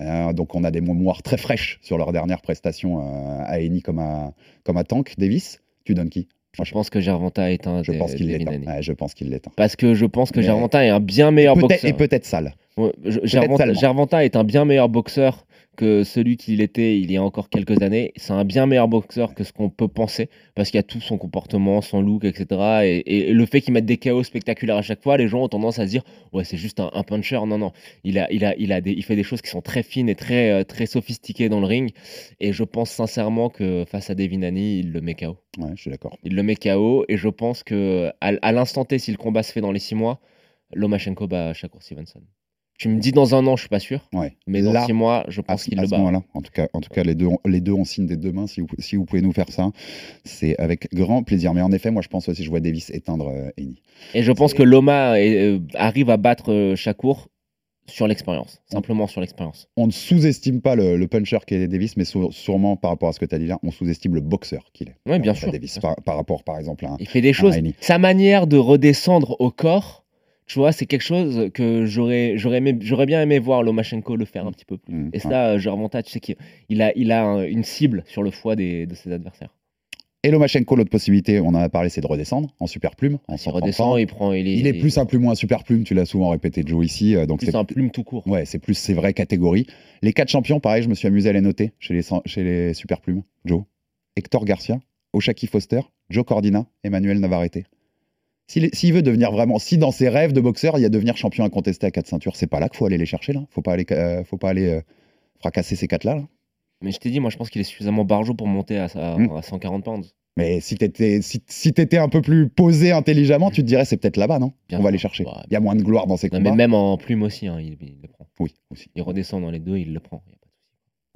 Euh, donc on a des mémoires très fraîches sur leur dernière prestation euh, à Eni comme à, comme à Tank Davis. Tu donnes qui? Je pense que Gervonta est un je pense qu'il. Ouais, je pense qu'il l'éteint. Parce que je pense que Mais- Gervonta est un bien meilleur boxeur. Et peut-être sale. Ouais, je- Gervonta, seulement. Gervonta est un bien meilleur boxeur que celui qu'il était il y a encore quelques années. C'est un bien meilleur boxeur que ce qu'on peut penser, parce qu'il y a tout son comportement, son look, etc. Et, et- et le fait qu'il mette des chaos spectaculaires à chaque fois, les gens ont tendance à se dire ouais c'est juste un, un puncher. Non non, il a, il a, il a des, il fait des choses qui sont très fines et très, euh, très sophistiquées dans le ring. Et je pense sincèrement que face à Devin Haney, il le met KO. Ouais, je suis d'accord. Il le met KO et je pense que à, à l'instant T, si le combat se fait dans les six mois, Lomachenko bat Shakur Stevenson. Tu me dis dans un an, je suis pas sûr, Ouais. mais dans Là, six mois, je pense qu'il le bat. en tout cas, en tout cas les, deux, ont- les deux on signe des deux mains. Si vous, si vous pouvez nous faire ça, c'est avec grand plaisir. Mais en effet, moi je pense aussi, je vois Davis éteindre euh, Eni. Et je pense que Loma est- euh, arrive à battre euh, Shakur sur l'expérience, simplement sur l'expérience. On ne sous-estime pas le, le puncher qu'est Davis, mais sûrement par rapport à ce que tu as dit là, on sous-estime le boxeur qu'il est. Oui, bien sûr. Davis, par, par rapport, par exemple, à un, Il fait des choses. Sa manière de redescendre au corps, tu vois, c'est quelque chose que j'aurais, j'aurais, aimé- j'aurais bien aimé voir Lomachenko le faire un petit peu plus. Mm, Et ouais. ça, je remonte tu sais qu'il il a, il a un- une cible sur le foie des, de ses adversaires. Et Lomachenko, l'autre possibilité, on en a parlé, c'est de redescendre en super plume. En Il 130 redescend, il prend, il est, Il est plus un plume ou un super plume, tu l'as souvent répété Joe ici. euh, donc c'est un plume tout court. Ouais, c'est plus ces vraies catégories. Les quatre champions, pareil, je me suis amusé à les noter chez les, chez les super plumes. Joe, Hector Garcia, Oshaki Foster, Joe Cordina, Emmanuel Navarrete. S'il veut devenir vraiment, si dans ses rêves de boxeur, il y a devenir champion incontesté à quatre ceintures, c'est pas là qu'il faut aller les chercher là. Faut pas aller, euh, faut pas aller euh, fracasser ces quatre là. là. Mais je t'ai dit, moi, je pense qu'il est suffisamment barjot pour monter à, à- Mm. à 140 pounds. Mais si t'étais si, si t'étais un peu plus posé intelligemment, tu te dirais c'est peut-être là-bas, non? Bien On va les chercher. Il y a moins de gloire dans ces Non, combats. mais même en plume aussi, hein, il, il le prend. Oui, aussi. Il redescend dans les deux, il le prend.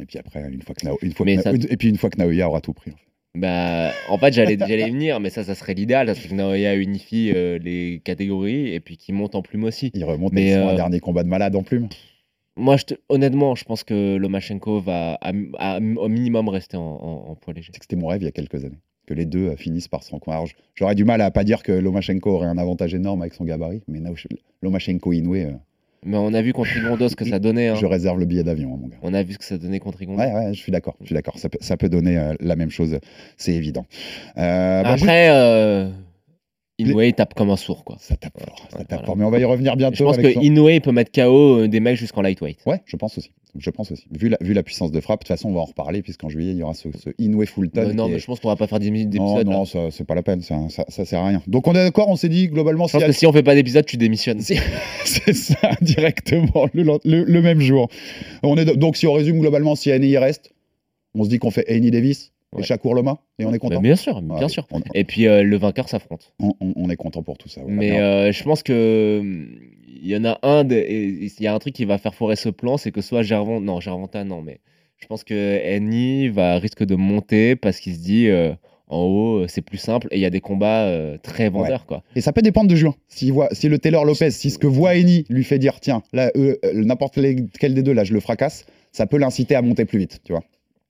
Et puis après, une fois que, Nao- une fois Mais que ça- Na- et puis une fois que Naoya aura tout pris. en fait. Bah, en fait, j'allais, j'allais venir, mais ça, ça serait l'idéal. Serait que Naoya unifie euh, les catégories et puis qu'il monte en plume aussi. Il remonte Mais, et ils font euh, un dernier combat de malade en plume. Moi, je te- honnêtement, je pense que Lomachenko va à- à- au minimum rester en, en- en poids léger. C'est que c'était mon rêve il y a quelques années. Que les deux euh, finissent par se rencontrer. J'aurais du mal à pas dire que Lomachenko aurait un avantage énorme avec son gabarit, mais Lomachenko Inoue, Mais on a vu contre ce que ça donnait. hein. je réserve le billet d'avion, hein, mon gars. On a vu ce que ça donnait contre Rigondeaux. Ouais, ouais, je suis d'accord. Je suis d'accord. Ça peut, ça peut donner euh, la même chose, c'est évident. Euh, bah, Après, euh, Inoue il tape comme un sourd, quoi. ça tape fort, ça tape voilà. fort. Mais on va y revenir bientôt. Je pense que son- Inoue peut mettre KO des mecs jusqu'en lightweight. Ouais, je pense aussi. Je pense aussi. Vu la, vu la puissance de frappe, de toute façon, on va en reparler, puisqu'en juillet, il y aura ce, ce Inoue Fulton. Euh, non, mais est- je pense qu'on va pas faire 10 minutes non, d'épisode. là. non, ça, c'est pas la peine, ça, ça, ça sert à rien. Donc on est d'accord, on s'est dit globalement, Je pense a- que si on fait pas d'épisode, tu démissionnes. c'est ça, directement, le, le- le même jour. On est, donc si on résume globalement, si Annie y reste, on se dit qu'on fait Annie Davis et Ouais. Shakur Loma, et on est Bah, content. bien sûr, bien Ouais, sûr. On, Et puis euh, le vainqueur s'affronte. on- est content pour tout ça. voilà. Mais euh, je pense que il y en a un, de- et- et il y a un truc qui va faire foirer ce plan, c'est que soit Gervon, non Gervonta non, mais je pense que Annie va risque de monter parce qu'il se dit euh, en haut c'est plus simple et il y a des combats euh, très vendeurs quoi. Et ça peut dépendre de juin. Si, voit, si le Taylor Lopez, si ce que voit Annie lui fait dire, tiens, là, euh, n'importe lequel des deux, là, je le fracasse, ça peut l'inciter à monter plus vite, tu vois.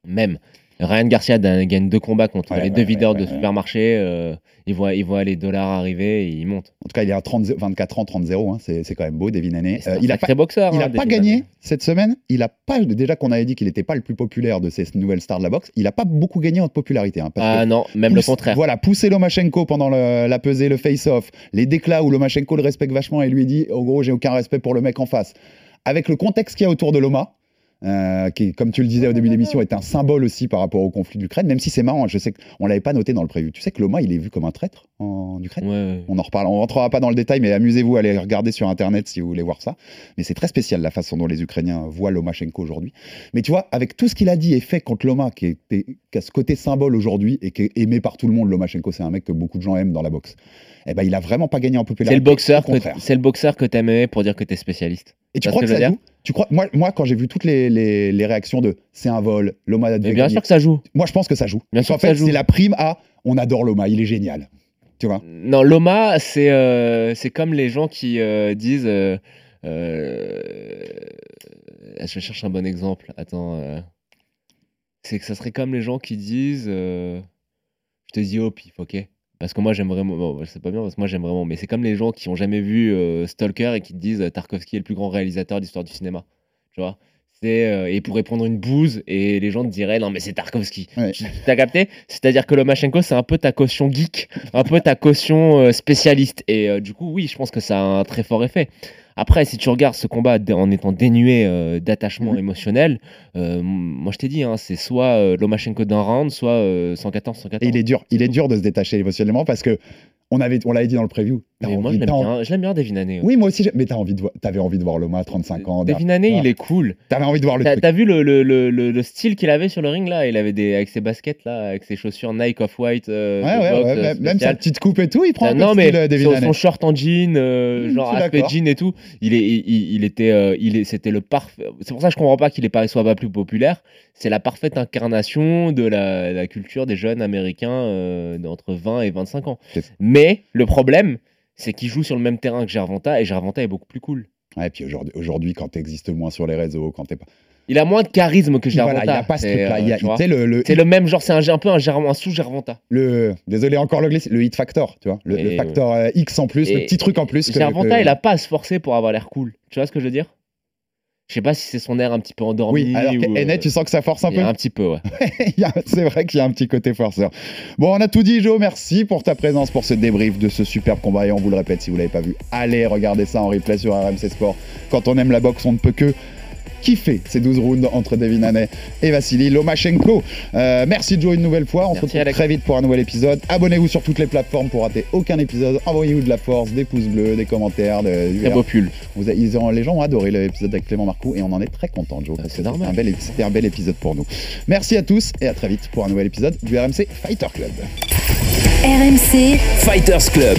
Même. Ryan Garcia gagne deux combats contre Ouais, les ouais, deux videurs de supermarché. euh, il, voit, il voit les dollars arriver et il monte. En tout cas, il est à 30, 24 ans, 30-0. hein, c'est quand même beau, Devin Haney. Euh, il a sacré pas, boxeur. il hein, pas gagné cette semaine. Il a pas déjà qu'on avait dit qu'il n'était pas le plus populaire de ces nouvelles stars de la boxe. Il a pas beaucoup gagné en popularité. hein, parce que Ah non, même le contraire. Voilà, pousser Lomachenko pendant le- la pesée, le face-off, les déclats où Lomachenko le respecte vachement et lui dit en gros, j'ai aucun respect pour le mec en face. Avec le contexte qu'il y a autour de Loma, euh, qui, comme tu le disais au début de l'émission, est un symbole aussi par rapport au conflit d'Ukraine, même si c'est marrant, je sais qu'on l'avait pas noté dans le prévu. Tu sais que Loma, il est vu comme un traître en Ukraine Ouais, ouais. on en reparle, on rentrera pas dans le détail, mais amusez-vous à aller regarder sur internet si vous voulez voir ça. Mais c'est très spécial la façon dont les Ukrainiens voient Lomachenko aujourd'hui. Mais tu vois, avec tout ce qu'il a dit et fait contre Loma, qui, était- qui a ce côté symbole aujourd'hui et qui est aimé par tout le monde, Lomachenko, c'est un mec que beaucoup de gens aiment dans la boxe. Eh ben, il a vraiment pas gagné en C'est popularité. le boxeur que c'est le boxeur que t'aimes pour dire que t'es spécialiste. Et tu crois que, ça joue Tu crois moi, moi, quand j'ai vu toutes les, les- les réactions de c'est un vol, Loma a bien sûr que ça joue. moi je pense que ça joue. Bien Parce sûr ça fait, c'est la prime à on adore Loma, il est génial. Tu vois? Non, Loma, c'est euh, comme les gens qui euh, disent. euh, euh, je cherche un bon exemple. Attends. c'est que ça serait comme les gens qui disent. je te dis au pif, ok? Parce que moi j'aime vraiment. Bon, je sais pas bien parce que moi j'aime vraiment. Mais c'est comme les gens qui ont jamais vu euh, Stalker et qui te disent euh, Tarkovsky est le plus grand réalisateur de l'histoire du cinéma. Tu vois? C'est, euh, et pour répondre une bouse, et les gens te diraient non, mais c'est Tarkovsky. Ouais. T'as capté? C'est-à-dire que Lomachenko, c'est un peu ta caution geek, un peu ta caution euh, spécialiste. Et euh, du coup, oui, je pense que ça a un très fort effet. Après, si tu regardes ce combat en étant dénué euh, d'attachement Mhm. émotionnel, euh, moi je t'ai dit, hein, c'est soit euh, Lomachenko d'un round, soit euh, 114, 114. Et il est dur, il est dur de se détacher émotionnellement parce que on avait, on l'avait dit dans le preview. Mais moi, je l'aime bien, je l'aime bien, Devin Haney. Oui, moi aussi, mais t'as envie de voir, t'avais envie de voir Loma à 35 ans. Devin Haney, il est cool. T'avais envie de voir le truc. t'as vu le, le, le, le- le style qu'il avait sur le ring là? Il avait des avec ses baskets là, avec ses chaussures Nike Off-White. euh, Ouais, ouais, boxe, ouais, euh, même- sa petite coupe et tout, il prend un peu non de mais style, euh, son, son short en jean, euh, Mmh, genre aspect jean et tout, il est, il, était, euh, il est, c'était le parfait. C'est pour ça que je comprends pas qu'il est pas soit pas plus populaire. C'est la parfaite incarnation de la, la culture des jeunes américains d'entre 20 et 25 ans. Mais le problème, c'est qu'il joue sur le même terrain que Gervonta et Gervonta est beaucoup plus cool. Ouais, puis aujourd'hui, aujourd'hui, quand t'existes moins sur les réseaux, quand t'es pas. Il a moins de charisme que Gervonta. Voilà, il a pas ce c'est, truc-là. euh, il y a- tu vois. tu sais, le, le, C'est le même genre, c'est un, un peu un, Gerv- un sous-Gervonta. le- désolé encore le glitch, le hit factor, tu vois, le, le Et- facteur euh, X en plus, le et- petit truc en plus. que- Gervonta, que- il a pas à se forcer pour avoir l'air cool. Tu vois ce que je veux dire? Je sais pas si c'est son air un petit peu endormi. Oui, alors ou, tu sens que ça force un il peu. un petit peu, ouais. C'est vrai qu'il y a un petit côté forceur. Bon, on a tout dit, Joe. Merci pour ta présence, pour ce débrief de ce superbe combat. Et on vous le répète, si vous l'avez pas vu, allez regarder ça en replay sur RMC Sport. Quand on aime la boxe, on ne peut que kiffer ces 12 rounds entre Devin Haney et Vassili Lomachenko. Euh, merci Joe une nouvelle fois. On se retrouve Alex. très vite pour un nouvel épisode. Abonnez-vous sur toutes les plateformes pour rater aucun épisode. Envoyez-vous de la force, des pouces bleus, des commentaires. De, du Très beau pull. vous avez- ils ont- les gens ont adoré l'épisode avec Clément Marcoux et on en est très content, Joe. Ah, normal. un bel- C'était un bel épisode pour nous. Merci à tous et à très vite pour un nouvel épisode du RMC Fighter Club. RMC, Fighters Club.